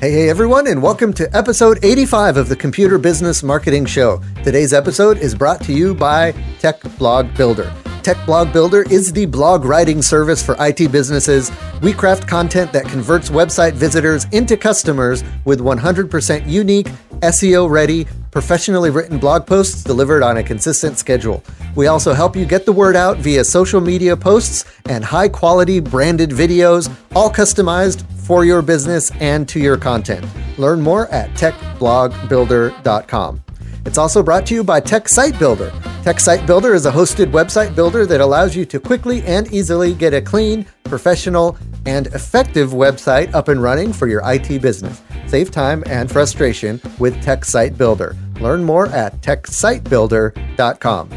Hey, hey, everyone, and welcome to episode 85 of the Computer Business Marketing Show. Today's episode is brought to you by Tech Blog Builder. Tech Blog Builder is the blog writing service for IT businesses. We craft content that converts website visitors into customers with 100% unique, SEO ready, professionally written blog posts delivered on a consistent schedule. We also help you get the word out via social media posts and high quality branded videos, all customized for your business and to your content. Learn more at techblogbuilder.com. It's also brought to you by Tech Site Builder. Tech Site Builder is a hosted website builder that allows you to quickly and easily get a clean, professional, and effective website up and running for your IT business. Save time and frustration with Tech Site Builder. Learn more at techsitebuilder.com.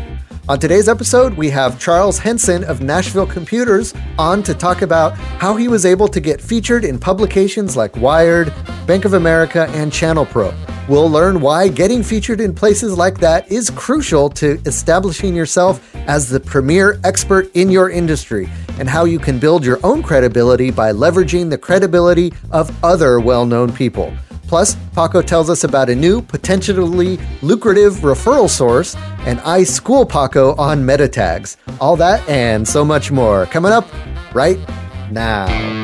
On today's episode, we have Charles Henson of Nashville Computers on to talk about how he was able to get featured in publications like Wired, Bank of America, and Channel Pro. We'll learn why getting featured in places like that is crucial to establishing yourself as the premier expert in your industry and how you can build your own credibility by leveraging the credibility of other well known people. Plus, Paco tells us about a new, potentially lucrative referral source, and I school Paco on meta tags. All that and so much more coming up right now.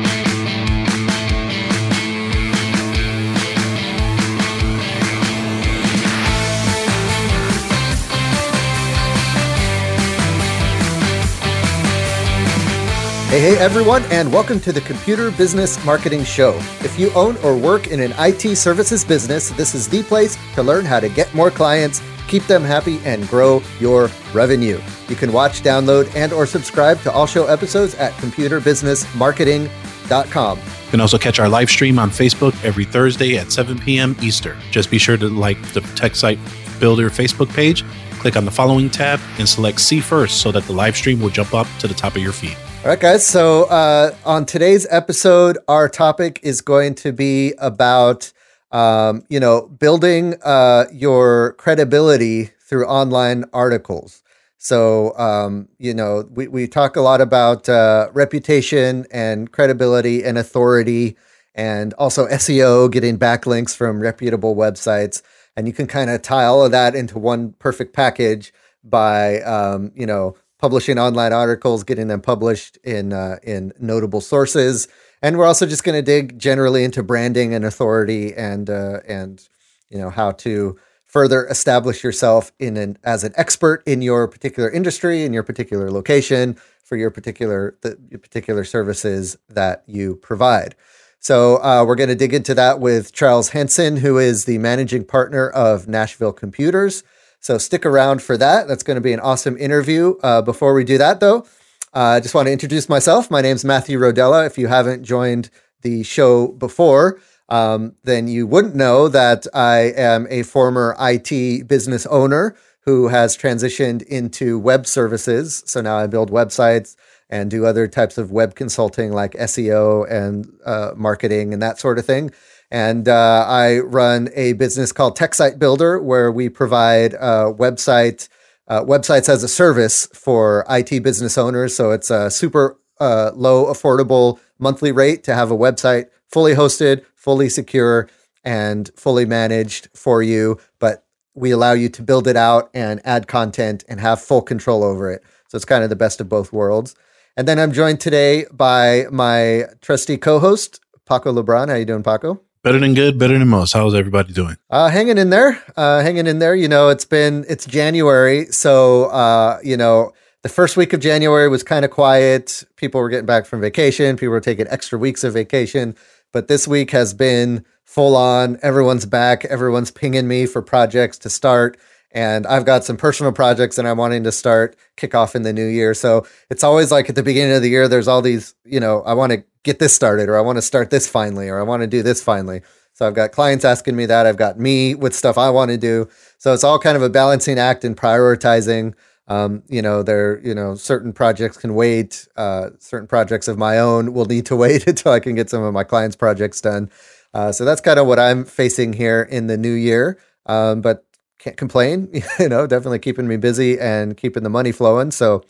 Hey, hey, everyone, and welcome to the Computer Business Marketing Show. If you own or work in an IT services business, this is the place to learn how to get more clients, keep them happy, and grow your revenue. You can watch, download, and or subscribe to all show episodes at computerbusinessmarketing.com. You can also catch our live stream on Facebook every Thursday at 7 p.m. Eastern. Just be sure to like the Tech Site Builder Facebook page, click on the following tab, and select See First so that the live stream will jump up to the top of your feed. All right, guys. So uh, on today's episode, our topic is going to be about, um, you know, building uh, your credibility through online articles. So, um, you know, we, we talk a lot about uh, reputation and credibility and authority, and also SEO, getting backlinks from reputable websites. And you can kind of tie all of that into one perfect package by, um, you know, publishing online articles, getting them published in uh, in notable sources, and we're also just going to dig generally into branding and authority and uh, and you know how to further establish yourself in an as an expert in your particular industry in your particular location for your particular the particular services that you provide. So uh, we're going to dig into that with Charles Henson, who is the managing partner of Nashville Computers. So stick around for that. That's going to be an awesome interview. Uh, before we do that, though, uh, I just want to introduce myself. My name's Matthew Rodella. If you haven't joined the show before, um, then you wouldn't know that I am a former IT business owner who has transitioned into web services. So now I build websites and do other types of web consulting like SEO and uh, marketing and that sort of thing. And uh, I run a business called Tech Site Builder, where we provide uh, website uh, websites as a service for IT business owners. So it's a super uh, low, affordable monthly rate to have a website fully hosted, fully secure, and fully managed for you. But we allow you to build it out and add content and have full control over it. So it's kind of the best of both worlds. And then I'm joined today by my trusty co-host, Paco Lebron. How you doing, Paco? Better than good, better than most. How's everybody doing? Uh, hanging in there, uh, hanging in there. You know, it's been it's January, so uh, you know the first week of January was kind of quiet. People were getting back from vacation. People were taking extra weeks of vacation, but this week has been full on. Everyone's back. Everyone's pinging me for projects to start. And I've got some personal projects that I'm wanting to start kick off in the new year. So it's always like at the beginning of the year, there's all these, you know, I want to get this started or I want to start this finally or I want to do this finally. So I've got clients asking me that. I've got me with stuff I want to do. So it's all kind of a balancing act and prioritizing. Um, you know, there, you know, certain projects can wait. Uh, certain projects of my own will need to wait until I can get some of my clients' projects done. Uh, so that's kind of what I'm facing here in the new year. Um, but can't complain. You know, definitely keeping me busy and keeping the money flowing. So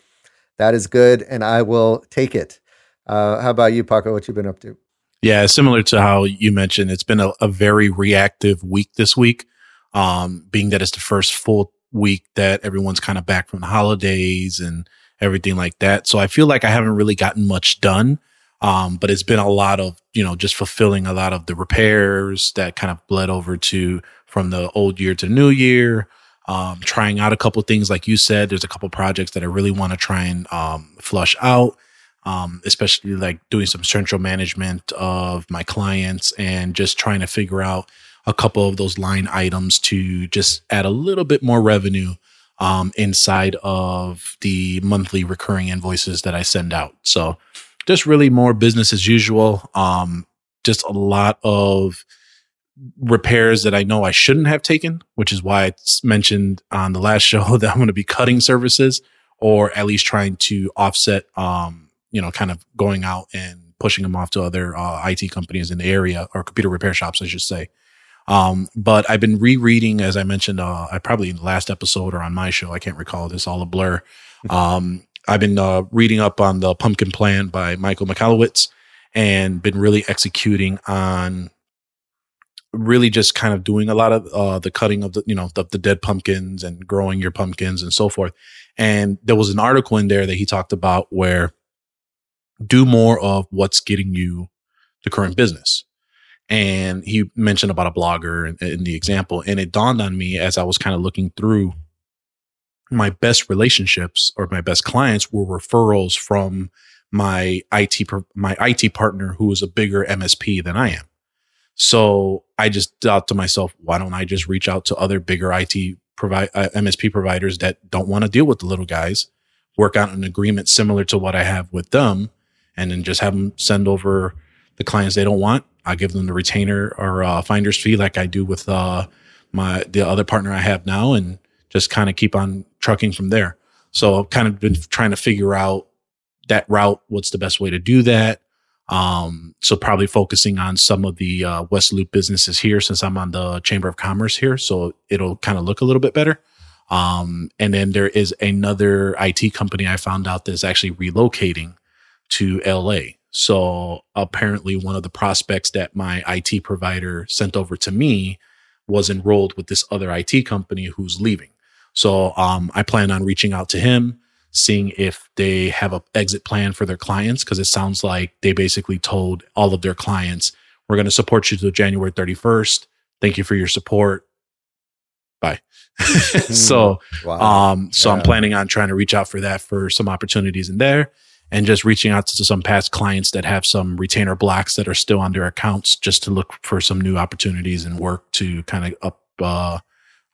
that is good, and I will take it. Uh, how about you, Paco? What you been up to? Yeah, similar to how you mentioned, it's been a, a very reactive week this week. Um, being that it's the first full week that everyone's kind of back from the holidays and everything like that. So I feel like I haven't really gotten much done. Um, but it's been a lot of, you know, just fulfilling a lot of the repairs that kind of bled over to from the old year to new year. Um, trying out a couple things, like you said, there's a couple projects that I really want to try and um, flush out, um, especially like doing some central management of my clients and just trying to figure out a couple of those line items to just add a little bit more revenue um, inside of the monthly recurring invoices that I send out. So just really more business as usual. Um, just a lot of repairs that I know I shouldn't have taken, which is why I mentioned on the last show that I'm going to be cutting services or at least trying to offset, um, you know, kind of going out and pushing them off to other uh, IT companies in the area or computer repair shops, I should say. Um, but I've been rereading, as I mentioned, uh, I probably in the last episode or on my show, I can't recall this all a blur. Um, I've been uh, reading up on the Pumpkin Plan by Michael Michalowicz and been really executing on really just kind of doing a lot of uh, the cutting of the you know the, the, dead pumpkins and growing your pumpkins and so forth. And there was an article in there that he talked about where do more of what's getting you the current business. And he mentioned about a blogger in, in the example, and it dawned on me as I was kind of looking through my best relationships or my best clients were referrals from my IT my IT partner who is a bigger MSP than I am. So I just thought to myself, why don't I just reach out to other bigger IT provide uh, MSP providers that don't want to deal with the little guys, work out an agreement similar to what I have with them, and then just have them send over the clients they don't want. I give them the retainer or uh, finder's fee like I do with uh, my the other partner I have now, and just kind of keep on trucking from there. So I've kind of been trying to figure out that route. What's the best way to do that? Um, so probably focusing on some of the uh, West Loop businesses here since I'm on the Chamber of Commerce here. So it'll kind of look a little bit better. Um, and then there is another IT company I found out that's actually relocating to LA. So apparently one of the prospects that my IT provider sent over to me was enrolled with this other IT company who's leaving. So um, I plan on reaching out to him, seeing if they have an exit plan for their clients, because it sounds like they basically told all of their clients, we're going to support you to January 31st. Thank you for your support. Bye. so, wow. um, so yeah. I'm planning on trying to reach out for that for some opportunities in there and just reaching out to some past clients that have some retainer blocks that are still on their accounts just to look for some new opportunities and work to kind of up, uh,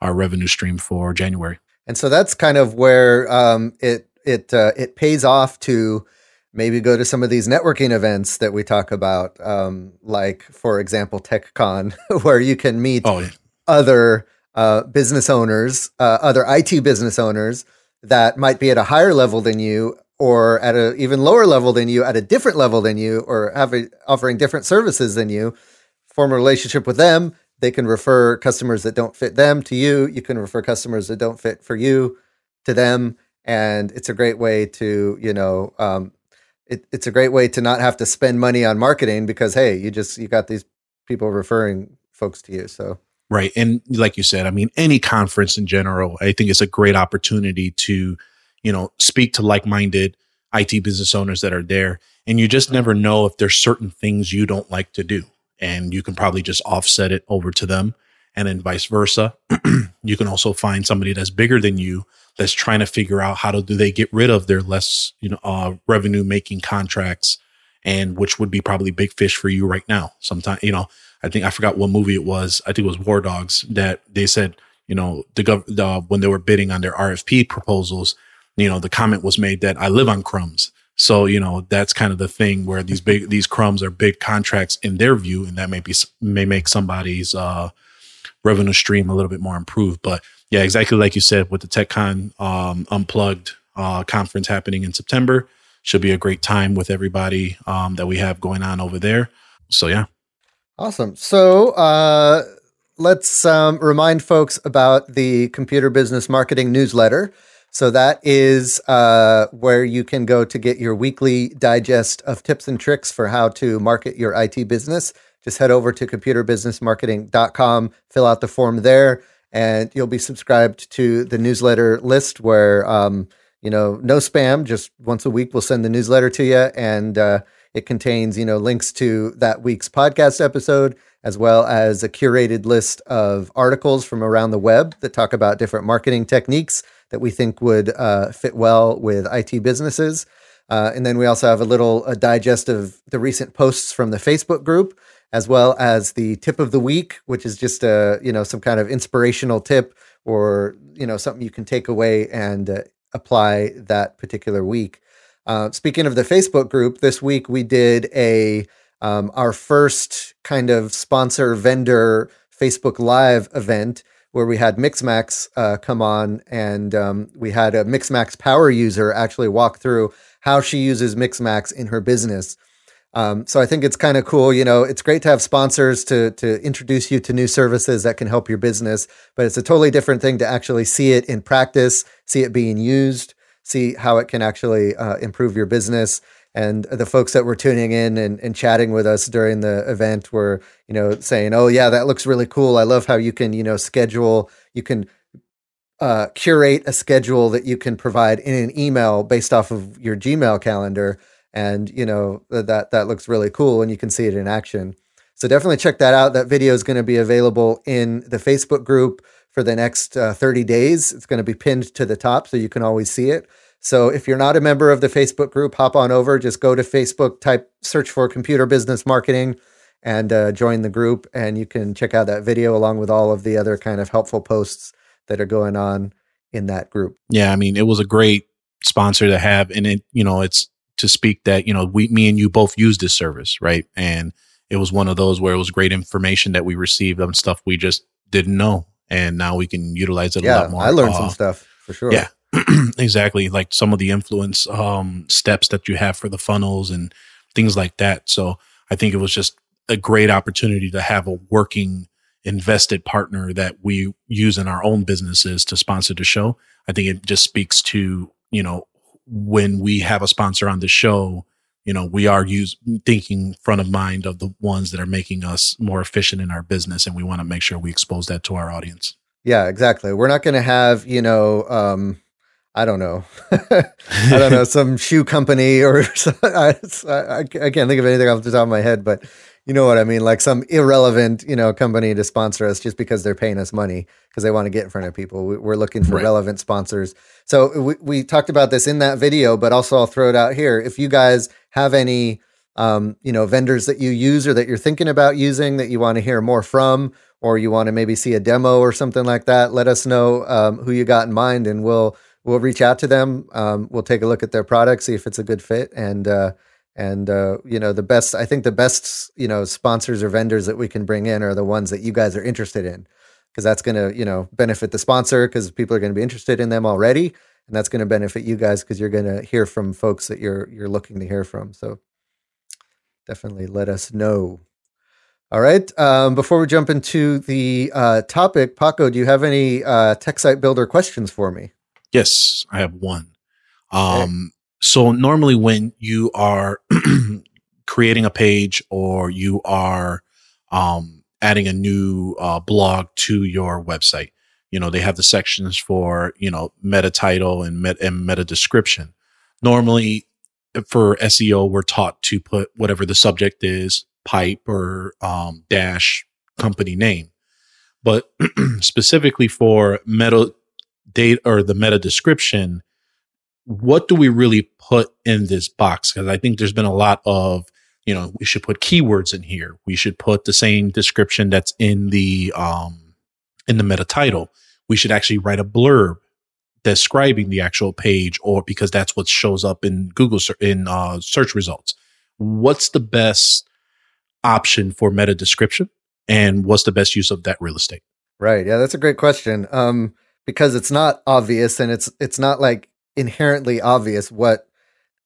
our revenue stream for January. And so that's kind of where um, it it uh, it pays off to maybe go to some of these networking events that we talk about, um, like for example TechCon, where you can meet oh, yeah. other uh, business owners, uh, other IT business owners that might be at a higher level than you or at an even lower level than you, at a different level than you, or having offering different services than you. Form a relationship with them, they can refer customers that don't fit them to you. You can refer customers that don't fit for you to them. And it's a great way to, you know, um, it, it's a great way to not have to spend money on marketing because, hey, you just, you got these people referring folks to you. So, right. And like you said, I mean, any conference in general, I think it's a great opportunity to, you know, speak to like minded IT business owners that are there. And you just never know if there's certain things you don't like to do and you can probably just offset it over to them and then vice versa. you can also find somebody that's bigger than you that's trying to figure out how to do they get rid of their less, you know, uh, revenue making contracts and which would be probably big fish for you right now. Sometimes, you know, I think I forgot what movie it was. I think it was War Dogs that they said, you know, the, gov- the when they were bidding on their RFP proposals, you know, the comment was made that I live on crumbs. So, you know, that's kind of the thing where these big, these crumbs are big contracts in their view, and that may be, may make somebody's, uh, revenue stream a little bit more improved. But yeah, exactly like you said, with the TechCon, um, unplugged, uh, conference happening in September, should be a great time with everybody, um, that we have going on over there. So yeah. Awesome. So, uh, let's, um, remind folks about the computer business marketing newsletter. So that is uh, where you can go to get your weekly digest of tips and tricks for how to market your IT business. Just head over to computerbusinessmarketing.com, fill out the form there, and you'll be subscribed to the newsletter list where, um, you know, no spam, just once a week we'll send the newsletter to you. And uh, it contains, you know, links to that week's podcast episode, as well as a curated list of articles from around the web that talk about different marketing techniques that we think would uh, fit well with IT businesses. Uh, and then we also have a little a digest of the recent posts from the Facebook group, as well as the tip of the week, which is just a you know some kind of inspirational tip or you know something you can take away and uh, apply that particular week. Uh, speaking of the Facebook group, this week we did a um, our first kind of sponsor vendor Facebook Live event where we had Mixmax uh, come on and um, we had a Mixmax power user actually walk through how she uses Mixmax in her business. Um, so I think it's kind of cool. You know, it's great to have sponsors to to introduce you to new services that can help your business, but it's a totally different thing to actually see it in practice, see it being used, see how it can actually uh, improve your business. And the folks that were tuning in and, and chatting with us during the event were, you know, saying, "Oh yeah, that looks really cool. I love how you can, you know, schedule. You can uh, curate a schedule that you can provide in an email based off of your Gmail calendar." and you know that that looks really cool and you can see it in action so definitely check that out that video is going to be available in the facebook group for the next uh, 30 days it's going to be pinned to the top so you can always see it so if you're not a member of the facebook group hop on over. Just go to facebook type search for computer business marketing and uh, join the group. And you can check out that video along with all of the other kind of helpful posts that are going on in that group. Yeah i mean it was a great sponsor to have. And it you know it's to speak that you know we me and you both use this service right? And it was one of those where it was great information that we received on stuff we just didn't know. And now we can utilize it yeah, a lot more i learned uh, some stuff for sure. yeah exactly like some of the influence um, steps that you have for the funnels and things like that so i think it was just a great opportunity to have a working invested partner that we use in our own businesses to sponsor the show i think it just speaks to you know when we have a sponsor on the show, you know, we are use thinking front of mind of the ones that are making us more efficient in our business. And we want to make sure we expose that to our audience. Yeah, exactly. We're not going to have, you know, um, I don't know, I don't know, some shoe company or I, I, I, can't think of anything off the top of my head, but you know what I mean? Like some irrelevant, you know, company to sponsor us just because they're paying us money because they want to get in front of people. We, are looking for right. relevant sponsors. So we, we talked about this in that video, but also I'll throw it out here. If you guys have any, um, you know, vendors that you use or that you're thinking about using that you want to hear more from, or you want to maybe see a demo or something like that, let us know um, who you got in mind, and we'll we'll reach out to them. Um, we'll take a look at their product, see if it's a good fit, and uh, and uh, you know the best i think the best you know sponsors or vendors that we can bring in are the ones that you guys are interested in because that's going to you know benefit the sponsor because people are going to be interested in them already and that's going to benefit you guys because you're going to hear from folks that you're you're looking to hear from so definitely let us know all right um, before we jump into the uh, topic paco do you have any uh, tech site builder questions for me yes i have one um, so normally when you are creating a page or you are um, adding a new uh, blog to your website, you know, they have the sections for, you know, meta title and, met- and meta description. Normally for SEO, we're taught to put whatever the subject is, pipe or um, dash company name. But specifically for meta data or the meta description, what do we really put in this box? Because I think there's been a lot of, you know, we should put keywords in here. We should put the same description that's in the um in the meta title. We should actually write a blurb describing the actual page, or because that's what shows up in Google in uh, search results. What's the best option for meta description, and what's the best use of that real estate? Right. Yeah, that's a great question. Um, because it's not obvious, and it's it's not like inherently obvious what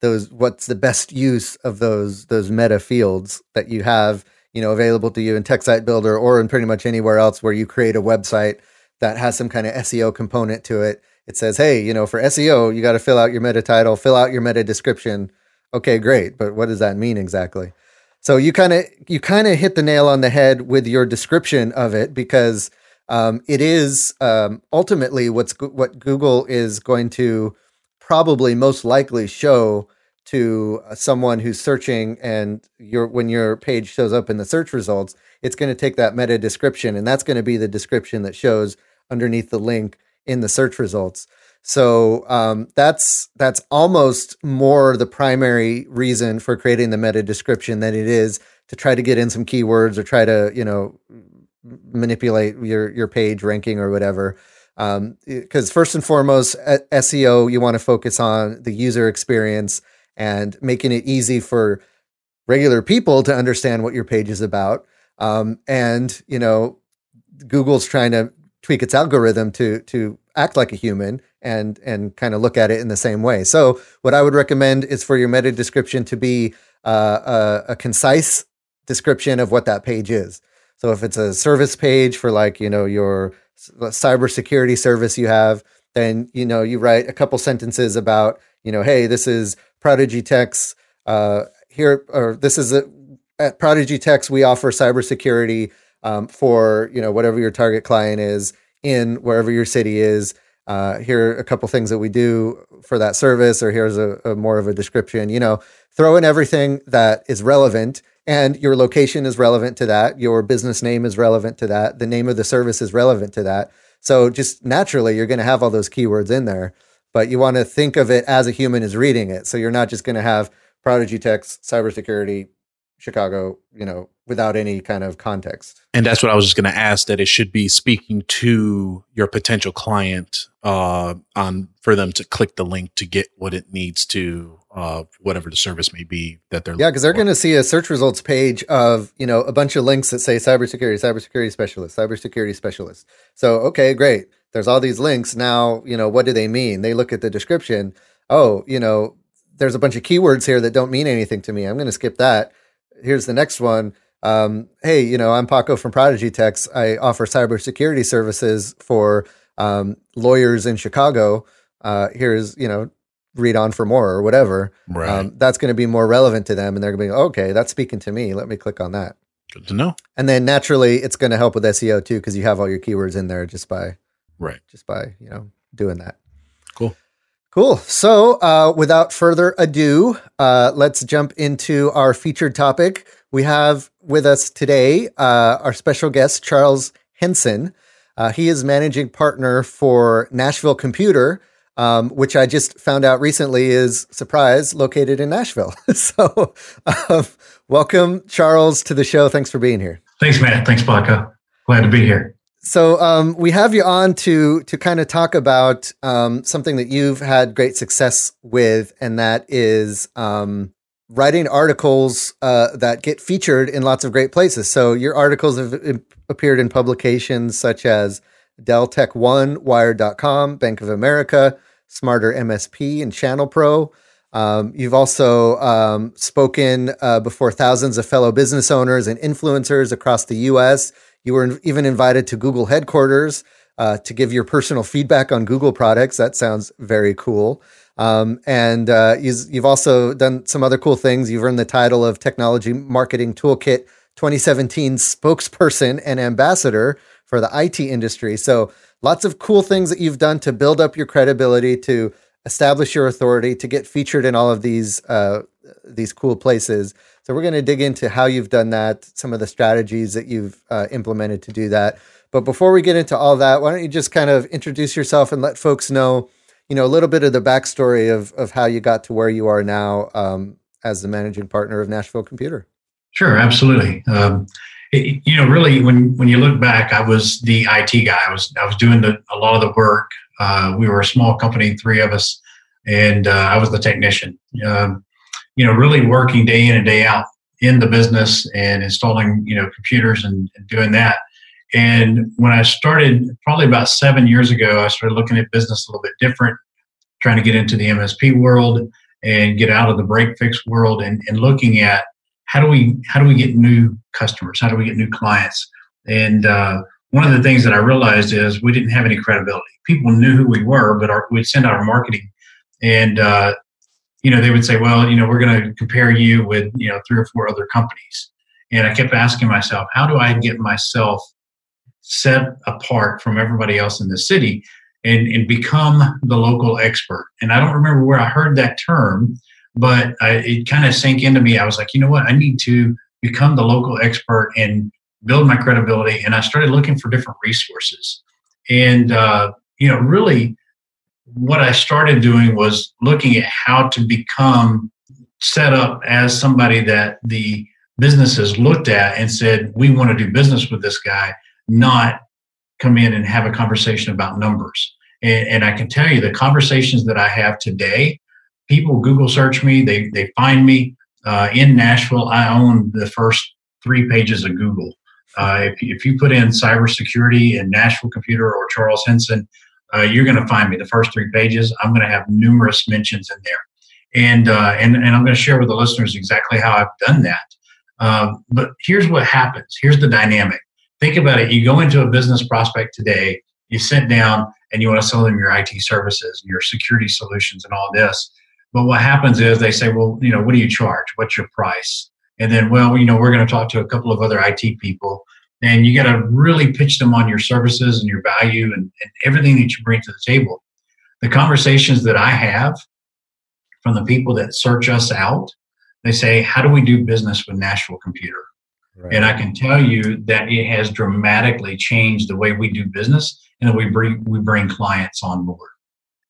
those what's the best use of those those meta fields that you have you know available to you in TechSite Builder or in pretty much anywhere else where you create a website that has some kind of SEO component to it. it says, hey, you know, for SEO, you got to fill out your meta title, fill out your meta description. Okay, great. But what does that mean exactly? So you kind of you kind of hit the nail on the head with your description of it because um, it is um, ultimately what's what Google is going to probably most likely show to uh, someone who's searching and your when your page shows up in the search results it's going to take that meta description and that's going to be the description that shows underneath the link in the search results. So um, that's that's almost more the primary reason for creating the meta description than it is to try to get in some keywords or try to you know manipulate your your page ranking or whatever. Because um, first and foremost, SEO you want to focus on the user experience and making it easy for regular people to understand what your page is about. Um, and you know, Google's trying to tweak its algorithm to to act like a human and and kind of look at it in the same way. So what I would recommend is for your meta description to be uh, a, a, concise description of what that page is. So if it's a service page for like you know your cybersecurity service you have, then you know you write a couple sentences about you know hey this is Prodigy Techs uh, here or this is a, at Prodigy Techs we offer cybersecurity um, for you know whatever your target client is in wherever your city is uh, here are a couple things that we do for that service, or here's a, a, more of a description. You know, throw in everything that is relevant, and your location is relevant to that. Your business name is relevant to that. The name of the service is relevant to that. So just naturally, you're going to have all those keywords in there, but you want to think of it as a human is reading it. So you're not just going to have Prodigy Techs, cybersecurity, Chicago, you know, without any kind of context. And that's what I was just going to ask that it should be speaking to your potential client uh, on for them to click the link to get what it needs to uh, whatever the service may be that they're yeah because they're going to see a search results page of you know a bunch of links that say cybersecurity cybersecurity specialist cybersecurity specialist. So okay great. There's all these links. Now you know what do they mean? They look at the description. Oh you know there's a bunch of keywords here that don't mean anything to me. I'm going to skip that here's the next one um, hey, you know, I'm Paco from Prodigy Techs. I offer cybersecurity services for um, lawyers in Chicago. Uh, here's, you know, read on for more or whatever. Right. Um, that's going to be more relevant to them. And they're going to be, okay, that's speaking to me. Let me click on that. Good to know. And then naturally, it's going to help with SEO too, because you have all your keywords in there just by, right. Just by, you know, doing that. Cool. So, uh, without further ado, uh, let's jump into our featured topic. We have with us today uh, our special guest, Charles Henson. Uh, he is managing partner for Nashville Computer, um, which I just found out recently is, surprise, located in Nashville. so, um, welcome, Charles, to the show. Thanks for being here. Thanks, Matt. Thanks, Paco. Glad to be here. So um, we have you on to to kind of talk about um, something that you've had great success with, and that is um, writing articles uh, that get featured in lots of great places. So your articles have appeared in publications such as Dell Tech One, Wired.com, Bank of America, Smarter MSP, and Channel Pro. Um, you've also um, spoken uh, before thousands of fellow business owners and influencers across the U.S. You were even invited to Google headquarters uh, to give your personal feedback on Google products. That sounds very cool. Um, and uh, you've also done some other cool things. You've earned the title of Technology Marketing Toolkit 2017 spokesperson and ambassador for the IT industry. So, lots of cool things that you've done to build up your credibility, to establish your authority, to get featured in all of these uh, these cool places. So we're going to dig into how you've done that, some of the strategies that you've uh, implemented to do that. But before we get into all that, why don't you just kind of introduce yourself and let folks know, you know, a little bit of the backstory of of how you got to where you are now um, as the managing partner of Nashville Computer. Sure, absolutely. Um, it, you know, really, when when you look back, I was the IT guy. I was I was doing the, a lot of the work. Uh, we were a small company, three of us, and uh, I was the technician. Um, you know, really working day in and day out in the business and installing, you know, computers and, and doing that. And when I started, probably about seven years ago, I started looking at business a little bit different, trying to get into the MSP world and get out of the break fix world and, and looking at how do we how do we get new customers? How do we get new clients? And uh, one of the things that I realized is we didn't have any credibility. People knew who we were, but our, we'd send out our marketing, and uh, you know they would say, "Well, you know, we're going to compare you with you know three or four other companies." And I kept asking myself, "How do I get myself set apart from everybody else in the city and, and become the local expert?" And I don't remember where I heard that term, but I, it kind of sank into me. I was like, "You know what? I need to become the local expert and." build my credibility and i started looking for different resources and uh, you know really what i started doing was looking at how to become set up as somebody that the businesses looked at and said we want to do business with this guy not come in and have a conversation about numbers. And, and i can tell you the conversations that i have today people google search me they, they find me. Uh, in nashville i own the first three pages of google. Uh, if, if you put in cybersecurity in Nashville Computer or Charles Henson, uh, you're going to find me. The first three pages, I'm going to have numerous mentions in there. And, uh, and, and I'm going to share with the listeners exactly how I've done that. Um, but here's what happens. Here's the dynamic. Think about it. You go into a business prospect today, you sit down and you want to sell them your IT services, and your security solutions, and all this. But what happens is they say, well, you know, what do you charge? What's your price? and then well you know we're going to talk to a couple of other it people and you got to really pitch them on your services and your value and, and, everything that you bring to the table the conversations that i have from the people that search us out they say how do we do business with nashville computer right. and i can tell you that it has dramatically changed the way we do business and that we bring we bring clients on board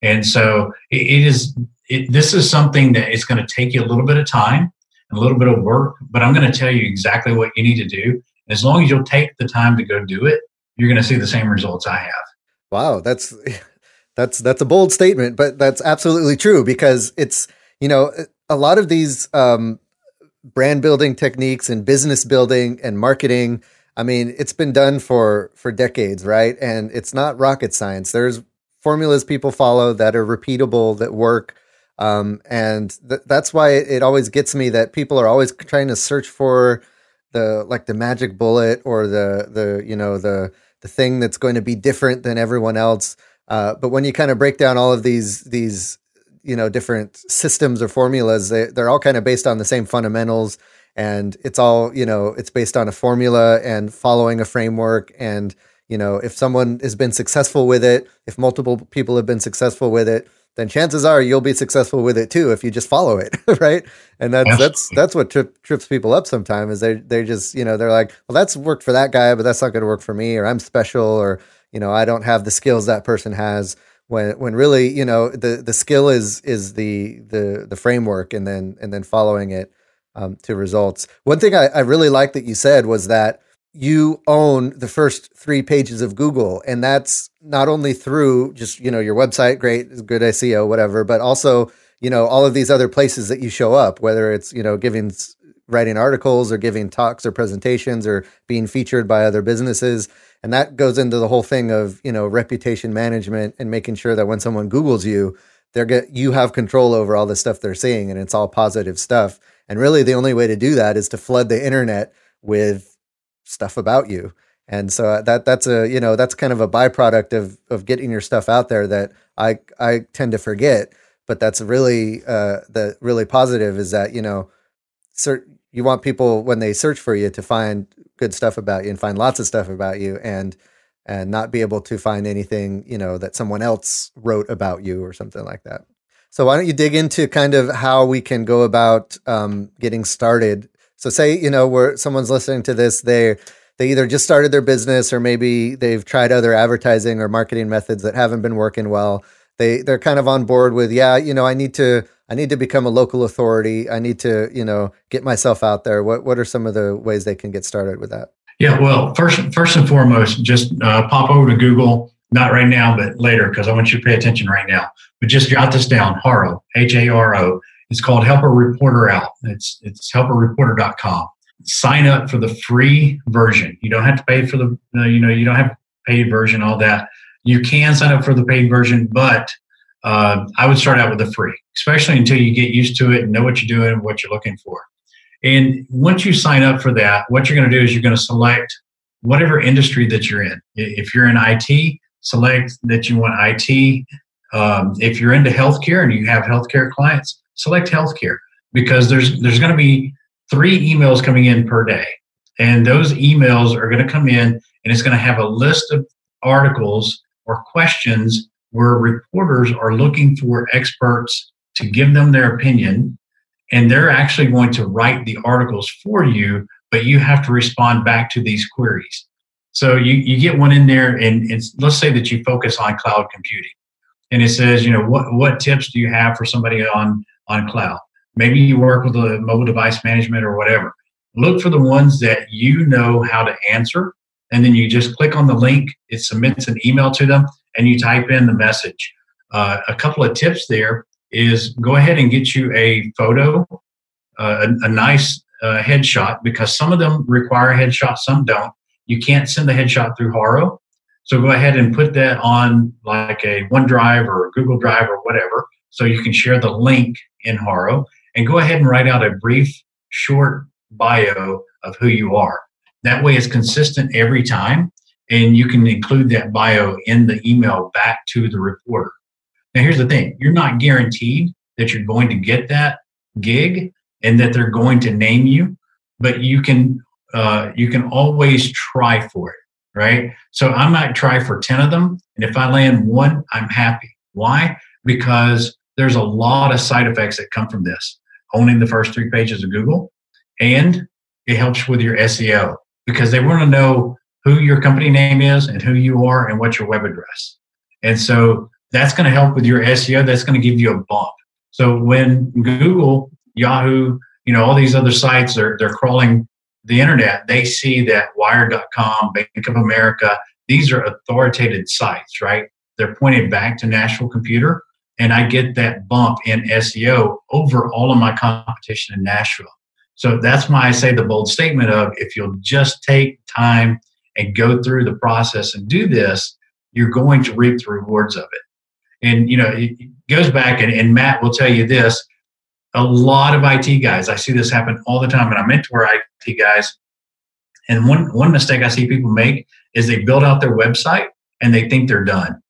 and so it, it is it, this is something that is going to take you a little bit of time and a little bit of work, but I'm going to tell you exactly what you need to do. As long as you'll take the time to go do it, you're going to see the same results I have. Wow, that's that's that's a bold statement, but that's absolutely true because it's you know a lot of these um, brand building techniques and business building and marketing. I mean, it's been done for for decades, right? And it's not rocket science. There's formulas people follow that are repeatable that work um, and th- that's why it, it always gets me that people are always trying to search for the like the magic bullet or the the you know the the thing that's going to be different than everyone else. Uh, but when you kind of break down all of these these you know different systems or formulas, they they're all kind of based on the same fundamentals, and it's all you know it's based on a formula and following a framework and you know if someone has been successful with it if multiple people have been successful with it then chances are you'll be successful with it too if you just follow it, right? And that's that's that's what trip, trips people up sometimes is they they just you know they're like, well, that's worked for that guy, but that's not going to work for me, or I'm special, or you know I don't have the skills that person has. When when really you know the the skill is is the the the framework, and then and then following it um, to results. One thing I, I really like that you said was that you own the first three pages of Google, and that's not only through just you know your website, great, good SEO, whatever, but also you know all of these other places that you show up, whether it's you know giving writing articles or giving talks or presentations or being featured by other businesses. And that goes into the whole thing of you know reputation management and making sure that when someone googles you they're get you have control over all the stuff they're seeing and it's all positive stuff. And really the only way to do that is to flood the internet with stuff about you. And so uh, that that's a you know that's kind of a byproduct of of getting your stuff out there that I I tend to forget. But that's really uh, the really positive is that you know, cert- you want people when they search for you to find good stuff about you and find lots of stuff about you and and not be able to find anything you know that someone else wrote about you or something like that. So why don't you dig into kind of how we can go about um, getting started so say, you know, where someone's listening to this, they they either just started their business or maybe they've tried other advertising or marketing methods that haven't been working well. They they're kind of on board with, yeah, you know, I need to I need to become a local authority. I need to, you know, get myself out there. What what are some of the ways they can get started with that? Yeah, well, first first and foremost, just uh, pop over to Google. Not right now, but later, because I want you to pay attention right now. But just jot this down: Haro, H A R O, it's called Help a Reporter Out. It's it's helpareporter.com. Sign up for the free version. You don't have to pay for the you know you don't have paid version all that. You can sign up for the paid version, but uh, I would start out with the free, especially until you get used to it and know what you're doing and what you're looking for. And once you sign up for that, what you're going to do is you're going to select whatever industry that you're in. If you're in IT, select that you want IT. Um, if you're into healthcare and you have healthcare clients, select healthcare because there's there's going to be three emails coming in per day, and those emails are going to come in and it's going to have a list of articles or questions where reporters are looking for experts to give them their opinion. And they're actually going to write the articles for you but you have to respond back to these queries. So you, you get one in there and it's, let's say that you focus on cloud computing. And it says you know what, what tips do you have for somebody on on cloud maybe you work with a mobile device management or whatever look for the ones that you know how to answer and then you just click on the link it submits an email to them and you type in the message uh, a couple of tips there is go ahead and get you a photo, uh, a, a, nice uh, headshot, because some of them require a headshot, some don't. You can't send the headshot through Haro. So go ahead and put that on like a OneDrive or a Google Drive or whatever, so you can share the link in Haro and go ahead and write out a brief, short bio of who you are. That way it's consistent every time, and you can include that bio in the email back to the reporter. Now, here's the thing you're not guaranteed that you're going to get that gig and that they're going to name you, but you can uh, you can always try for it, right? So I might try for 10 of them, and if I land one, I'm happy. Why? Because there's a lot of side effects that come from this. Owning the first three pages of Google, and it helps with your SEO because they want to know who your company name is and who you are and what's your web address. And so that's going to help with your SEO. That's going to give you a bump. So when Google, Yahoo, you know, all these other sites are they're crawling the internet, they see that Wired.com, Bank of America, these are authoritative sites, right? They're pointed back to Nashville Computer, and I get that bump in SEO over all of my competition in Nashville. So that's why I say the bold statement of if you'll just take time and go through the process and do this, you're going to reap the rewards of it. And you know, it goes back, and, and Matt will tell you this: a lot of IT guys, I see this happen all the time, and I mentor IT guys. And one one mistake I see people make is they build out their website and they think they're done.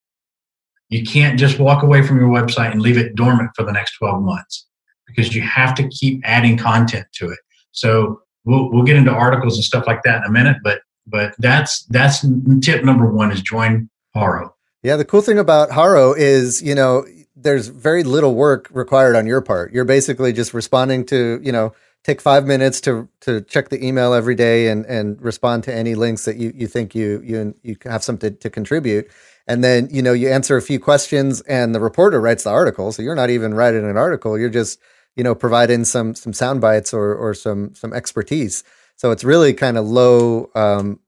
You can't just walk away from your website and leave it dormant for the next 12 months because you have to keep adding content to it. So we'll, we'll get into articles and stuff like that in a minute, but but that's that's tip number one is join Haro. Yeah, the cool thing about Haro is, you know, there's very little work required on your part. You're basically just responding to, you know, take five minutes to to check the email every day and and respond to any links that you you think you you you have something to contribute. And then, you know, you answer a few questions and the reporter writes the article. So you're not even writing an article. You're just, you know, providing some some sound bites or or some some expertise. So it's really kind of low um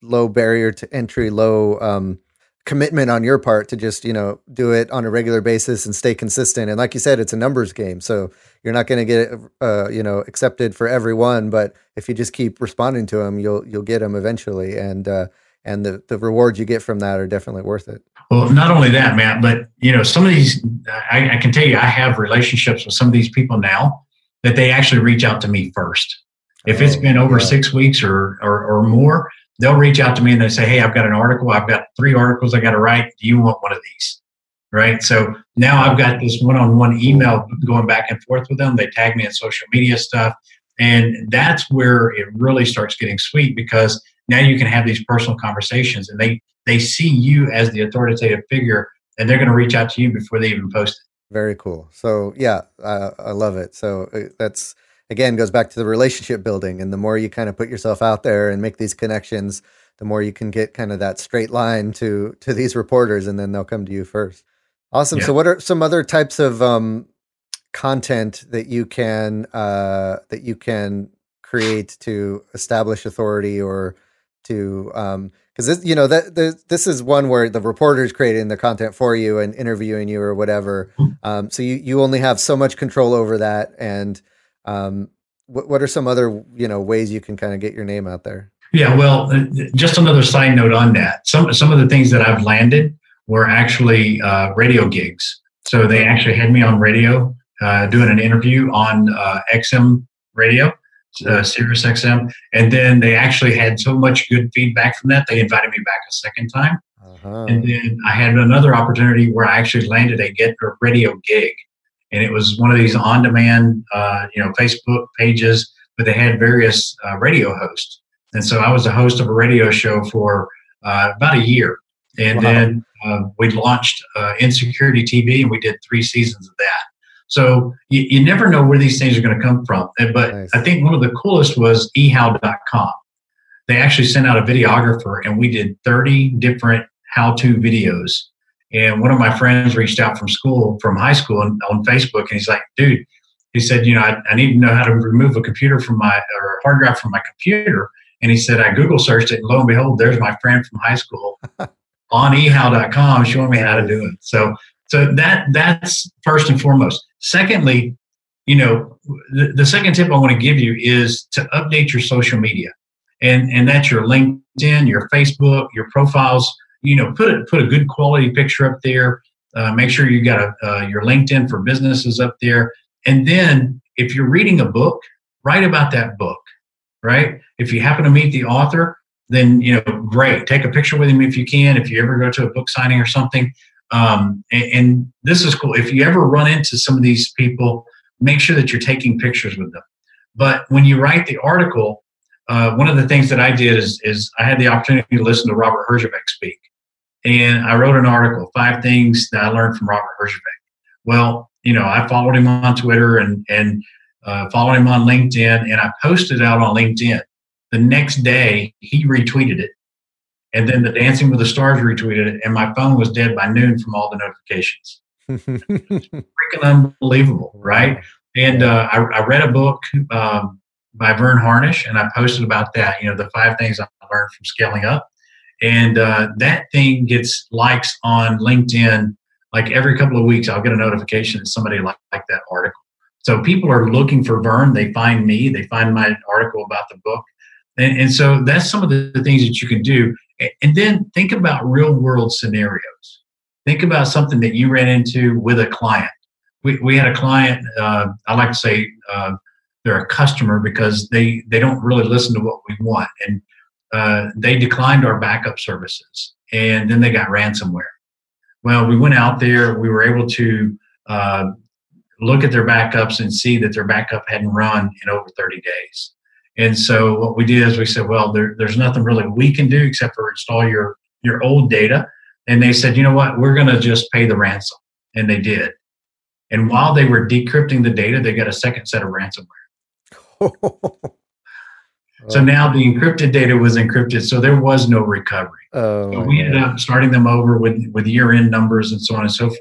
low barrier to entry, low um commitment on your part to just you know do it on a regular basis and stay consistent and like you said it's a numbers game so you're not going to get uh, you know accepted for everyone but if you just keep responding to them you'll you'll get them eventually and uh, and the the rewards you get from that are definitely worth it well not only that matt but you know some of these I, I can tell you i have relationships with some of these people now that they actually reach out to me first if it's oh, been over yeah. six weeks or, or or more they'll reach out to me and they say, Hey, I've got an article. I've got three articles I got to write. Do you want one of these? Right. So now I've got this one on one email going back and forth with them. They tag me in social media stuff. And that's where it really starts getting sweet because now you can have these personal conversations and they, they see you as the authoritative figure and they're going to reach out to you before they even post it. Very cool. So yeah, uh, I love it. So uh, that's, again goes back to the relationship building and the more you kind of put yourself out there and make these connections the more you can get kind of that straight line to to these reporters and then they'll come to you first awesome yeah. so what are some other types of um, content that you can uh, that you can create to establish authority or to um because this you know that this is one where the reporter is creating the content for you and interviewing you or whatever mm-hmm. um, so you you only have so much control over that and um, what, what are some other you know ways you can kind of get your name out there? Yeah, well, uh, just another side note on that. Some some of the things that I've landed were actually uh, radio gigs. So they actually had me on radio uh, doing an interview on uh, XM radio. Uh, Sirius XM, and then they actually had so much good feedback from that they invited me back a second time. Uh-huh. And then I had another opportunity where I actually landed a get a radio gig, and it was one of these on-demand, uh, you know, Facebook pages, but they had various uh, radio hosts, and so I was a host of a radio show for uh, about a year, and wow. then uh, we launched uh, Insecurity TV, and we did three seasons of that. So you, you never know where these things are going to come from. But nice. I think one of the coolest was ehow.com. They actually sent out a videographer, and we did 30 different how-to videos. And one of my friends reached out from school, from high school, on, on Facebook, and he's like, "Dude," he said, "You know, I, I need to know how to remove a computer from my or a hard drive from my computer." And he said, I Google searched it, and lo and behold, there's my friend from high school on ehow.com showing me how to do it. So, so that that's first and foremost. Secondly, you know, the, the second tip I want to give you is to update your social media, and and that's your LinkedIn, your Facebook, your profiles. You know, put a, put a good quality picture up there. Uh, make sure you got a, uh, your LinkedIn for businesses up there, and then if you're reading a book, write about that book. Right? If you happen to meet the author, then you know, great. Take a picture with him if you can. If you ever go to a book signing or something, um, and, and, this is cool. If you ever run into some of these people, make sure that you're taking pictures with them. But when you write the article, uh, one of the things that I did is, is I had the opportunity to listen to Robert Herjavec speak. And I wrote an article, five things that I learned from Robert Herjavec. Well, you know, I followed him on Twitter and, and uh, followed him on LinkedIn, and I posted out on LinkedIn. The next day, he retweeted it and then the Dancing with the Stars retweeted it, and my phone was dead by noon from all the notifications. Freaking unbelievable, right? And uh, I, I, read a book um, by Verne Harnish, and I posted about that. You know, the five things I learned from scaling up, and uh, that thing gets likes on LinkedIn. Like every couple of weeks, I'll get a notification that somebody liked, that article. So people are looking for Verne. They find me. They find my article about the book, and, and so that's some of the things that you can do. And then think about real world scenarios. Think about something that you ran into with a client. We, we had a client, uh, I like to say uh, they're a customer because they, they don't really listen to what we want. And uh, they declined our backup services and then they got ransomware. Well, we went out there, we were able to uh, look at their backups and see that their backup hadn't run in over 30 days. And so what we did is we said, well, there, there's nothing really we can do except for install your your old data. And they said, you know what, we're going to just pay the ransom, and they did. And while they were decrypting the data, they got a second set of ransomware. so now the encrypted data was encrypted, so there was no recovery. Oh, so we ended up starting them over with with year end numbers and so on and so forth.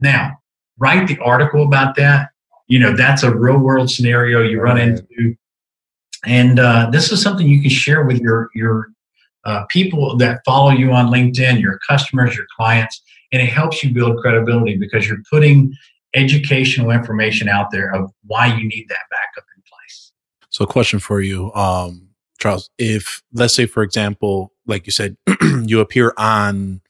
Now, write the article about that. You know, that's a real world scenario you run into and uh, this is something you can share with your your uh, people that follow you on LinkedIn, your customers, your clients, and it helps you build credibility because you're putting educational information out there of why you need that backup in place. So, a question for you, um, Charles: If let's say, for example, like you said, you appear on,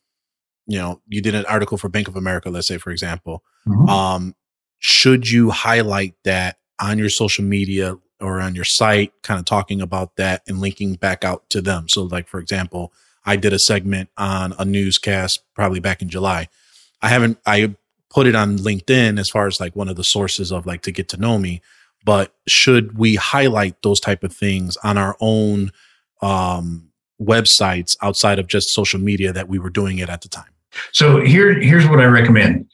you know, you did an article for Bank of America, let's say, for example, mm-hmm. um, should you highlight that on your social media or on your site, kind of talking about that and linking back out to them. So, like, for example, I did a segment on a newscast probably back in July. I haven't, I put it on LinkedIn as far as like one of the sources of like to get to know me. But should we highlight those type of things on our own um, websites outside of just social media that we were doing it at the time? So here, here's what I recommend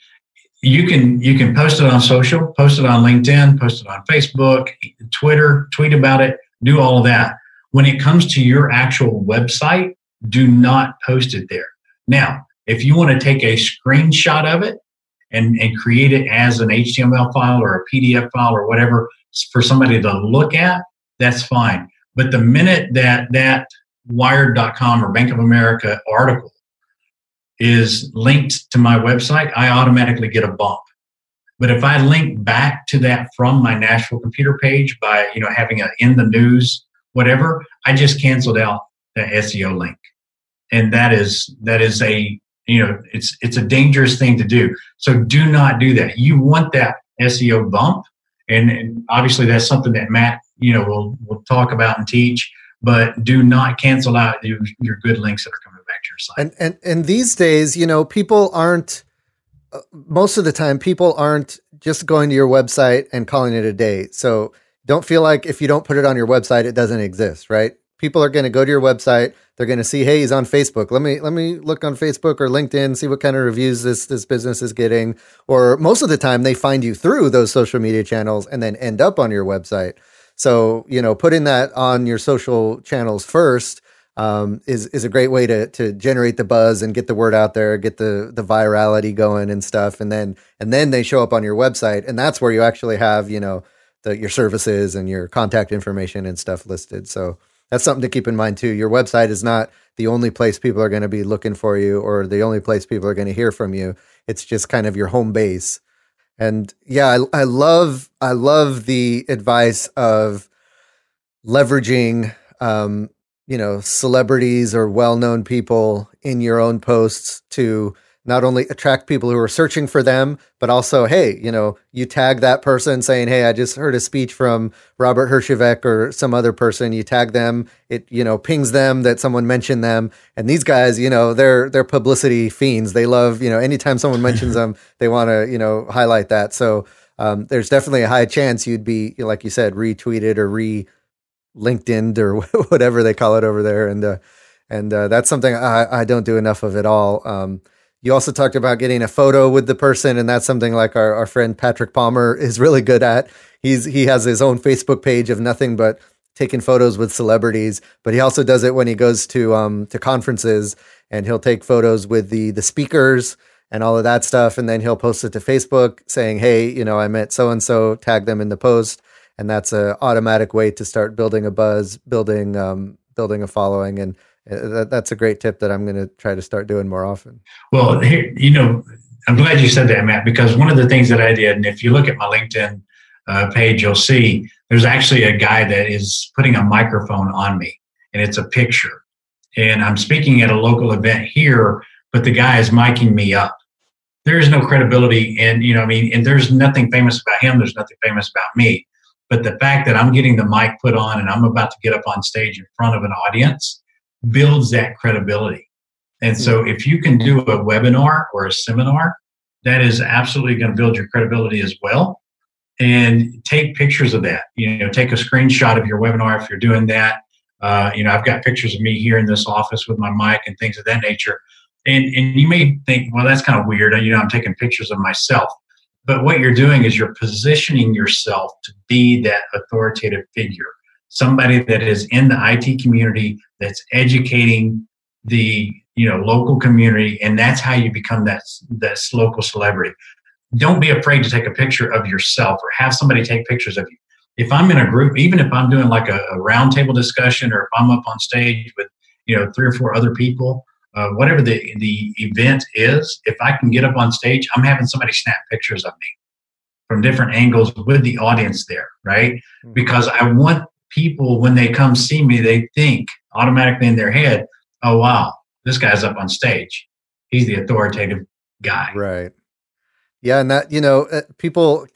you can you can post it on social, post it on LinkedIn, post it on Facebook, Twitter, tweet about it, do all of that. When it comes to your actual website, do not post it there. Now, if you want to take a screenshot of it and, and create it as an HTML file or a PDF file or whatever for somebody to look at, that's fine. But the minute that that wired.com or Bank of America article is linked to my website, I automatically get a bump. But if I link back to that from my Nashville computer page by you know having a in the news whatever, I just canceled out the SEO link, and that is that is a you know it's it's a dangerous thing to do. So do not do that. You want that SEO bump, and, and obviously that's something that Matt you know we'll we'll talk about and teach, but do not cancel out your, your good links that are coming site. And and and these days, you know, people aren't uh, most of the time people aren't just going to your website and calling it a day. So don't feel like if you don't put it on your website, it doesn't exist, right? People are going to go to your website. They're going to see, hey, he's on Facebook. Let me let me look on Facebook or LinkedIn, see what kind of reviews this this business is getting. Or most of the time, they find you through those social media channels and then end up on your website. So you know, putting that on your social channels first um, is is a great way to to generate the buzz and get the word out there, get the the virality going and stuff, and then and then they show up on your website, and that's where you actually have you know the, your services and your contact information and stuff listed. So that's something to keep in mind too. Your website is not the only place people are going to be looking for you or the only place people are going to hear from you. It's just kind of your home base. And yeah, I, I love I love the advice of leveraging um, you know celebrities or well-known people in your own posts to not only attract people who are searching for them, but also, hey, you know, you tag that person saying, hey, I just heard a speech from Robert Herjavec or some other person. You tag them, it you know pings them that someone mentioned them, and these guys, you know, they're they're publicity fiends. They love you know anytime someone mentions them, they want to you know highlight that. So um, there's definitely a high chance you'd be like you said retweeted or re LinkedIn or whatever they call it over there, and uh, and uh, that's something I, I don't do enough of at all. Um, you also talked about getting a photo with the person, and that's something like our, our friend Patrick Palmer is really good at. He's he has his own Facebook page of nothing but taking photos with celebrities, but he also does it when he goes to um to conferences and he'll take photos with the the speakers and all of that stuff, and then he'll post it to Facebook saying, "Hey, you know, I met so and so." Tag them in the post, and that's a automatic way to start building a buzz, building um building a following, and uh, that, that's a great tip that I'm going to try to start doing more often. Well, here, you know, I'm glad you said that, Matt, because one of the things that I did, and if you look at my LinkedIn uh, page, you'll see there's actually a guy that is putting a microphone on me, and it's a picture. And I'm speaking at a local event here, but the guy is miking me up. There is no credibility, and you know, I mean, and there's nothing famous about him. There's nothing famous about me. But the fact that I'm getting the mic put on and I'm about to get up on stage in front of an audience, builds that credibility. And so if you can do a webinar or a seminar, that is absolutely going to build your credibility as well. And take pictures of that. You know, take a screenshot of your webinar if you're doing that. Uh, you know, I've got pictures of me here in this office with my mic and things of that nature. And and you may think, well, that's kind of weird. You know, I'm taking pictures of myself. But what you're doing is you're positioning yourself to be that authoritative figure somebody that is in the IT community that's educating the you know local community, and that's how you become that that local celebrity. Don't be afraid to take a picture of yourself or have somebody take pictures of you. If I'm in a group, even if I'm doing like a, a roundtable discussion or if I'm up on stage with you know three or four other people, uh, whatever the the event is, if I can get up on stage, I'm having somebody snap pictures of me from different angles with the audience there, right? Mm-hmm. Because I want people, when they come see me, they think automatically in their head, oh, wow, this guy's up on stage. He's the authoritative guy. Right. Yeah. And that, you know, uh, people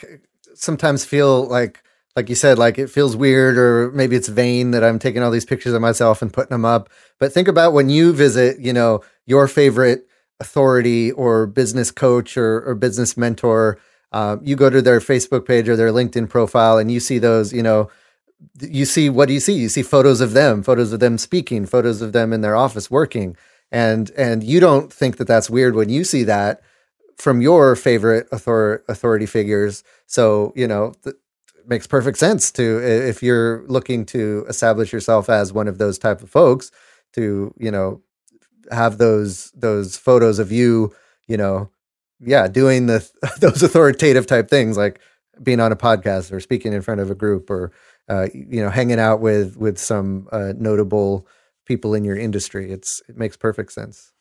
sometimes feel like, like you said, like it feels weird or maybe it's vain that I'm taking all these pictures of myself and putting them up. But think about when you visit, you know, your favorite authority or business coach or, or business mentor. Um, you go to their Facebook page or their LinkedIn profile and you see those, you know, you see what do you see? You see photos of them, photos of them speaking, photos of them in their office working, and and you don't think that that's weird when you see that from your favorite author- authority figures. So you know. Th- makes perfect sense to if you're looking to establish yourself as one of those type of folks to you know have those those photos of you you know yeah doing the those authoritative type things like being on a podcast or speaking in front of a group or uh, you know, hanging out with with some uh, notable people in your industry. It's it makes perfect sense.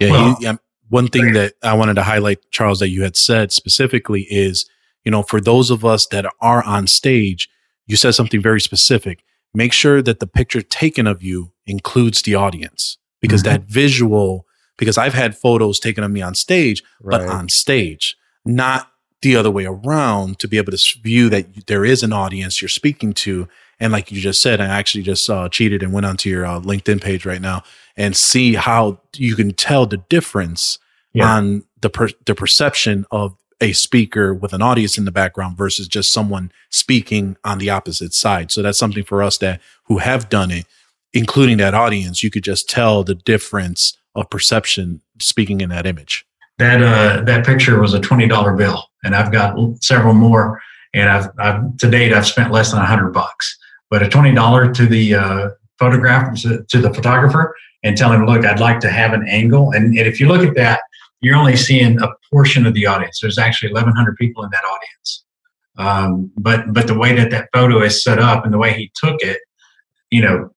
Yeah, well, yeah. One thing that I wanted to highlight, Charles, that you had said specifically is, you know, for those of us that are on stage, you said something very specific. Make sure that the picture taken of you includes the audience because mm-hmm. that visual. Because I've had photos taken of me on stage, right. but on stage, not the other way around to be able to view that there is an audience you're speaking to And like you just said, I actually just uh, cheated and went onto your uh, LinkedIn page right now and see how you can tell the difference yeah. on the per- the perception of a speaker with an audience in the background versus just someone speaking on the opposite side. So that's something for us that who have done it, including that audience, you could just tell the difference of perception speaking in that image. That uh, that picture was a twenty dollar bill, and I've got several more. And I've, I've to date I've spent less than a hundred bucks, but a twenty dollar to the uh, photograph to, to the photographer and tell him, look, I'd like to have an angle. And, and if you look at that, you're only seeing a portion of the audience. There's actually 1,100 people in that audience. Um, but but the way that that photo is set up and the way he took it, you know,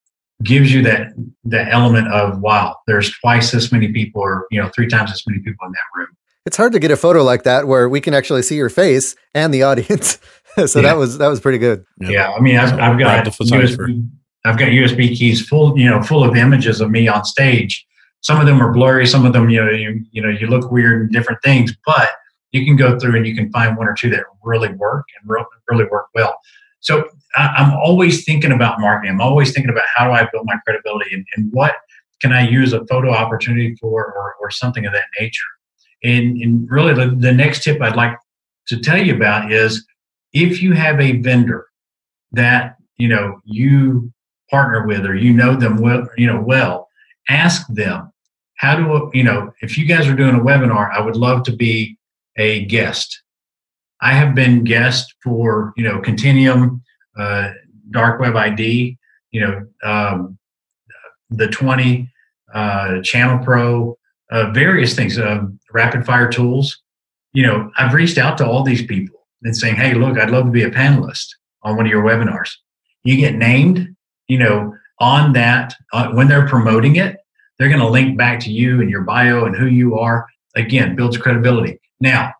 gives you that that element of wow, there's twice as many people, or you know, three times as many people in that room. It's hard to get a photo like that where we can actually see your face and the audience. so yeah. that was that was pretty good. Yeah, yeah I mean, I've, I've got USB, I've got USB keys full, you know, full of images of me on stage some of them are blurry some of them you know you, you know you look weird and different things but you can go through and you can find one or two that really work and re- really work well. So I, am always thinking about marketing. I'm always thinking about how do i build my credibility and, and what can i use a photo opportunity for or, or something of that nature. And, and really the, the next tip i'd like to tell you about is if you have a vendor that you know you partner with or you know them well you know well ask them how do you know if you guys are doing a webinar i would love to be a guest. I have been guest for you know continuum uh, dark web id you know um, the 20 uh, channel pro uh, various things uh, rapid fire tools. You know i've reached out to all these people and saying hey look i'd love to be a panelist on one of your webinars. You get named you know on that uh, when they're promoting it they're going to link back to you and your bio and who you are. Again builds credibility. Now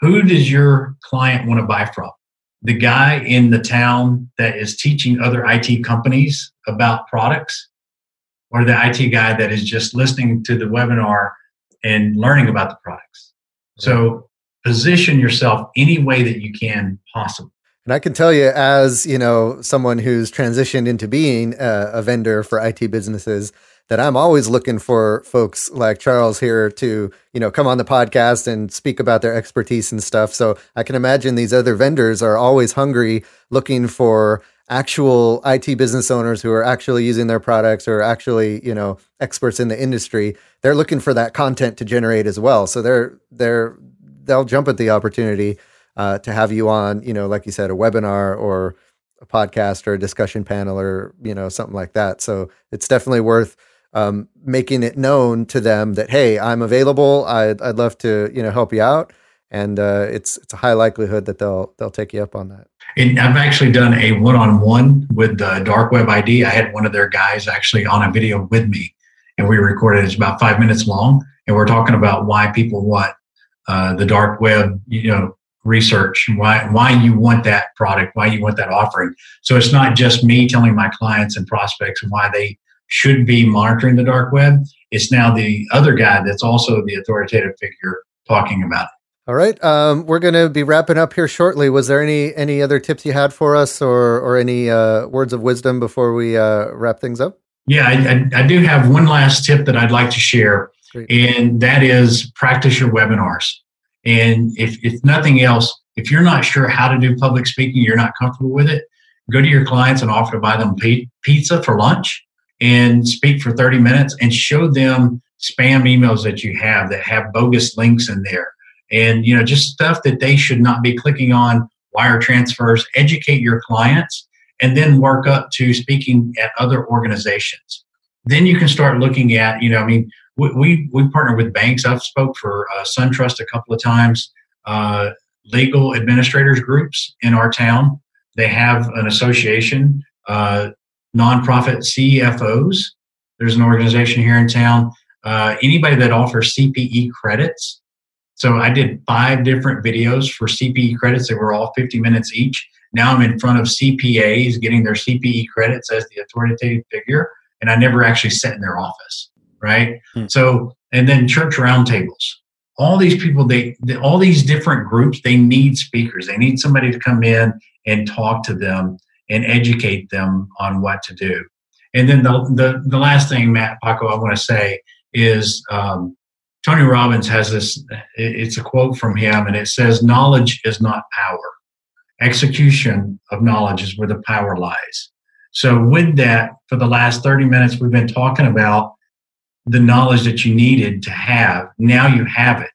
who does your client want to buy from? The guy in the town that is teaching other IT companies about products? Or the IT guy that is just listening to the webinar and learning about the products? So position yourself any way that you can possible. And I can tell you, as you know, someone who's transitioned into being a, a, vendor for IT businesses, that I'm always looking for folks like Charles here to, you know, come on the podcast and speak about their expertise and stuff. So I can imagine these other vendors are always hungry, looking for actual IT business owners who are actually using their products or actually, you know, experts in the industry. They're looking for that content to generate as well. So they're they're they'll jump at the opportunity uh, to have you on, you know, like you said, a webinar or a podcast or a discussion panel or you know something like that. So it's definitely worth um, making it known to them that hey, I'm available. I'd, I'd love to you know help you out, and uh, it's it's a high likelihood that they'll they'll take you up on that. And I've actually done a one-on-one with the Dark Web ID. I had one of their guys actually on a video with me, and we recorded. It's about five minutes long, and we're talking about why people want uh, the dark web. You know, research why why you want that product why you want that offering so it's not just me telling my clients and prospects why they should be monitoring the dark web. It's now the other guy that's also the authoritative figure talking about it. All right, um, we're going to be wrapping up here shortly. Was there any any other tips you had for us, or or any uh, words of wisdom before we uh, wrap things up? Yeah, I, I, I, do have one last tip that I'd like to share, Great. and that is practice your webinars. And if if nothing else, if you're not sure how to do public speaking, you're not comfortable with it, go to your clients and offer to buy them pizza for lunch and speak for 30 minutes and show them spam emails that you have that have bogus links in there. And you know just stuff that they should not be clicking on wire transfers educate your clients and then work up to speaking at other organizations. Then you can start looking at you know i mean we we, we partner with banks. I've spoke for uh, suntrust a couple of times uh, legal administrators groups in our town. They have an association uh, nonprofit CFOs. There's an organization here in town. Uh, anybody that offers CPE credits. So I did five different videos for CPE credits. They were all 50 minutes each. Now I'm in front of CPAs getting their CPE credits as the authoritative figure, and I never actually sat in their office, right? Hmm. So, and then church roundtables. All these people, they, they, all these different groups, they need speakers. They need somebody to come in and talk to them and educate them on what to do. And then the, the, the last thing, Matt Paco, I want to say is um, Tony Robbins has this, it's a quote from him, and it says, Knowledge is not power. Execution of knowledge is where the power lies. So, with that, for the last 30 minutes, we've been talking about the knowledge that you needed to have. Now you have it.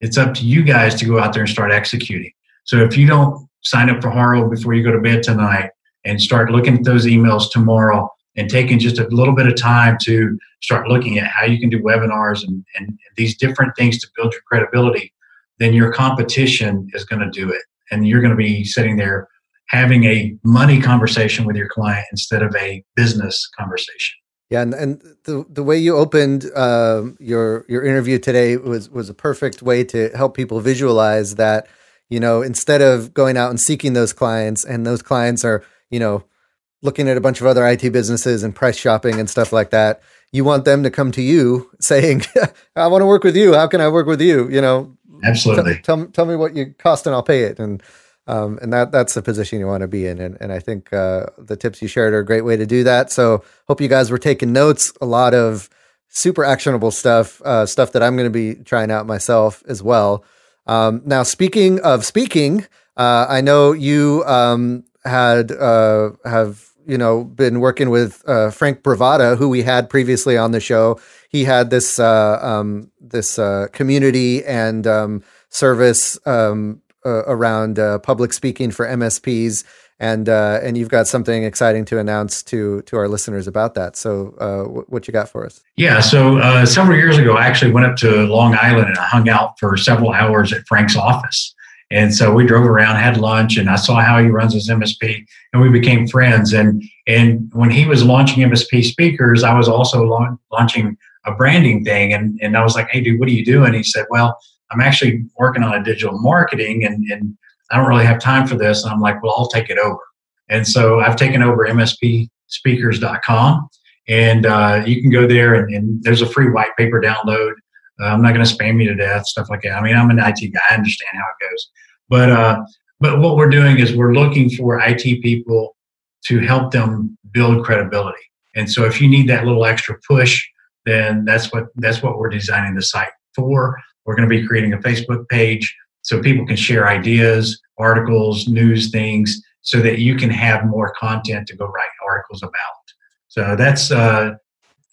It's up to you guys to go out there and start executing. So, if you don't sign up for Haro before you go to bed tonight and start looking at those emails tomorrow, and taking just a little bit of time to start looking at how you can do webinars and, and these different things to build your credibility, then your competition is going to do it. And you're going to be sitting there having a money conversation with your client instead of a business conversation. Yeah, and, and the the way you opened uh, your your interview today was was a perfect way to help people visualize that. You know, instead of going out and seeking those clients, and those clients are you know looking at a bunch of other IT businesses and price shopping and stuff like that. You want them to come to you saying, "I want to work with you. How can I work with you?" You know, absolutely. T- tell tell me what you cost and I'll pay it. And um, and that that's the position you want to be in. And and I think uh, the tips you shared are a great way to do that. So hope you guys were taking notes. A lot of super actionable stuff, uh, stuff that I'm going to be trying out myself as well. Um, now, speaking of speaking, uh, I know you um, had uh, have you know been working with uh, Frank Bravata, who we had previously on the show. He had this uh, um, this uh, community and um, service um, uh, around uh, public speaking for MSPs, and and you've got something exciting to announce to to our listeners about that. So, w- what you got for us? Yeah, so several years ago, I actually went up to Long Island and I hung out for several hours at Frank's office. And so we drove around, had lunch, and I saw how he runs his MSP, and we became friends. And and when he was launching MSP speakers, I was also la- launching a branding thing. And and I was like, "Hey, dude, what are you doing?" He said, "Well, I'm actually working on a digital marketing, and and I don't really have time for this." And I'm like, "Well, I'll take it over." And so I've taken over MSPspeakers.com, and uh, you can go there, and, and there's a free white paper download. Uh, I'm not going to spam you to death, stuff like that. I mean, I'm an IT guy. I understand how it goes. But uh, but what we're doing is we're looking for IT people to help them build credibility. And so if you need that little extra push, then that's what that's what we're designing the site for. We're going to be creating a Facebook page so people can share ideas, articles, news things, so that you can have more content to go write articles about. So that's uh,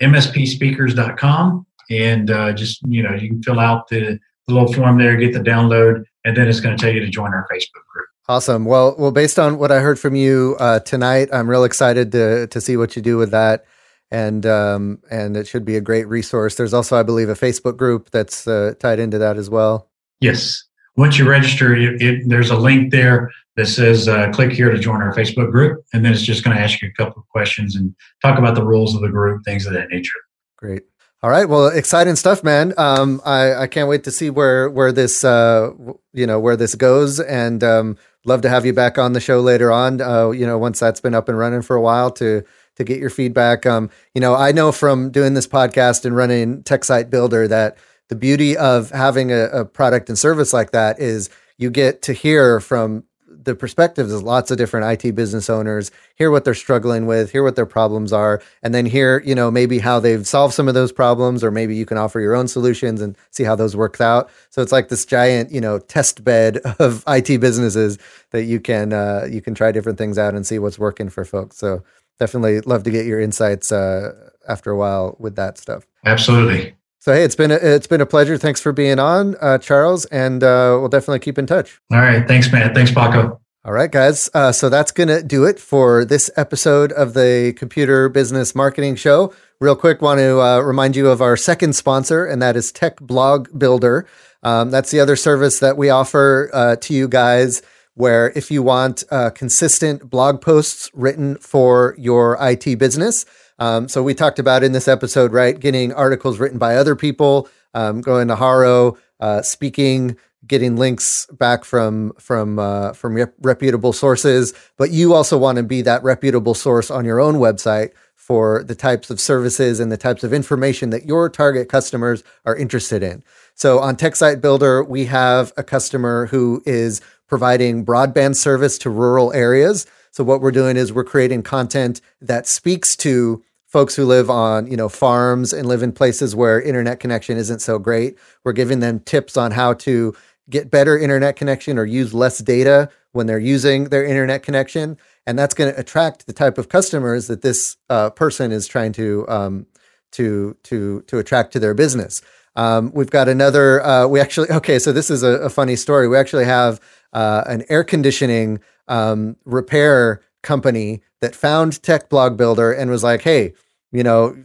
mspspeakers.com and uh, just you know you can fill out the, the little form there, get the download, and then it's going to tell you to join our Facebook group. Awesome. Well, well, based on what I heard from you uh, tonight, I'm real excited to to see what you do with that, and um, and it should be a great resource. There's also, I believe, a Facebook group that's uh, tied into that as well. Yes. Once you register, it, it, there's a link there that says uh, click here to join our Facebook group, and then it's just going to ask you a couple of questions and talk about the rules of the group, things of that nature. Great. All right. Well, exciting stuff, man. Um, I, I can't wait to see where where this uh, you know where this goes, and um, love to have you back on the show later on. Uh, you know, once that's been up and running for a while to to get your feedback. Um, you know, I know from doing this podcast and running Tech Site Builder that the beauty of having a, a product and service like that is you get to hear from the perspectives of lots of different IT business owners, hear what they're struggling with, hear what their problems are, and then hear, you know, maybe how they've solved some of those problems, or maybe you can offer your own solutions and see how those work out. So it's like this giant, you know, test bed of IT businesses that you can uh, you can try different things out and see what's working for folks. So definitely love to get your insights uh, after a while with that stuff. Absolutely. So hey, it's been a, it's been a pleasure. Thanks for being on, uh, Charles, and uh, we'll definitely keep in touch. All right, thanks, man. Thanks, Paco. All right, guys. Uh, so that's gonna do it for this episode of the Computer Business Marketing Show. Real quick, want to uh, remind you of our second sponsor, and that is Tech Blog Builder. Um, that's the other service that we offer uh, to you guys. Where if you want uh, consistent blog posts written for your IT business um, so we talked about in this episode, right, getting articles written by other people, um, going to Haro, uh, speaking, getting links back from from uh, from rep- reputable sources. But you also want to be that reputable source on your own website for the types of services and the types of information that your target customers are interested in. So on Tech Site Builder, we have a customer who is providing broadband service to rural areas. So what we're doing is we're creating content that speaks to folks who live on, you know, farms and live in places where internet connection isn't so great. We're giving them tips on how to get better internet connection or use less data when they're using their internet connection. And that's going to attract the type of customers that this uh, person is trying to um, to to to attract to their business. Um, we've got another. Uh, we actually okay. So this is a, a funny story. We actually have uh, an air conditioning um, repair company that found Tech Blog Builder and was like, "Hey, you know,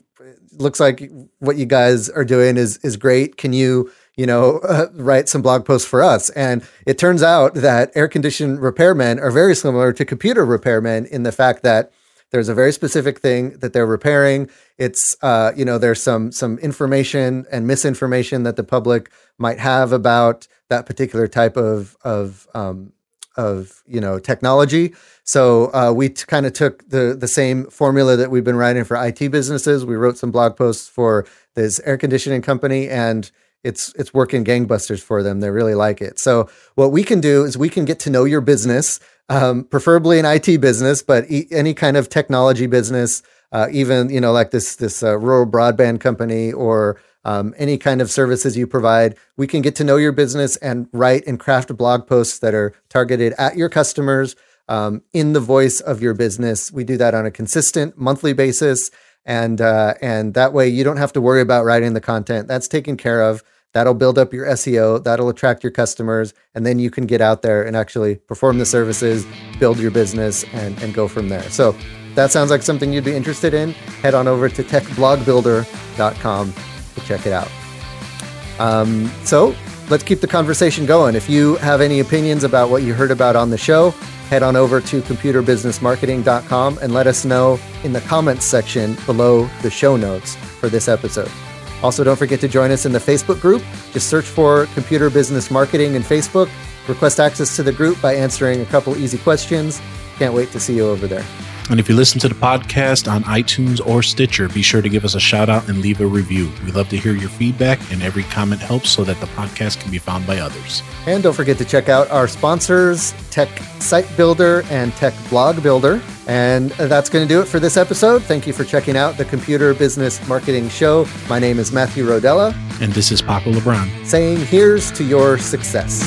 looks like what you guys are doing is is great. Can you, you know, uh, write some blog posts for us?" And it turns out that air condition repairmen are very similar to computer repairmen in the fact that there's a very specific thing that they're repairing. It's, uh, you know, there's some some information and misinformation that the public might have about that particular type of of um, of you know technology. So uh, we t- kind of took the the same formula that we've been writing for IT businesses. We wrote some blog posts for this air conditioning company, and it's it's working gangbusters for them. They really like it. So what we can do is we can get to know your business, um, preferably an IT business, but e- any kind of technology business, uh, even you know like this this uh, rural broadband company or um, any kind of services you provide. We can get to know your business and write and craft blog posts that are targeted at your customers um, in the voice of your business. We do that on a consistent monthly basis, and uh, and that way you don't have to worry about writing the content. That's taken care of. That'll build up your SEO. That'll attract your customers, and then you can get out there and actually perform the services, build your business, and and go from there. So. That sounds like something you'd be interested in. Head on over to techblogbuilder.com to check it out. Um, so let's keep the conversation going. If you have any opinions about what you heard about on the show, head on over to computerbusinessmarketing.com and let us know in the comments section below the show notes for this episode. Also, don't forget to join us in the Facebook group. Just search for Computer Business Marketing in Facebook. Request access to the group by answering a couple easy questions. Can't wait to see you over there. And if you listen to the podcast on iTunes or Stitcher, be sure to give us a shout out and leave a review. We love to hear your feedback, and every comment helps so that the podcast can be found by others. And don't forget to check out our sponsors, Tech Site Builder and Tech Blog Builder. And that's going to do it for this episode. Thank you for checking out the Computer Business Marketing Show. My name is Matthew Rodella. And this is Paco LeBron. Saying, here's to your success.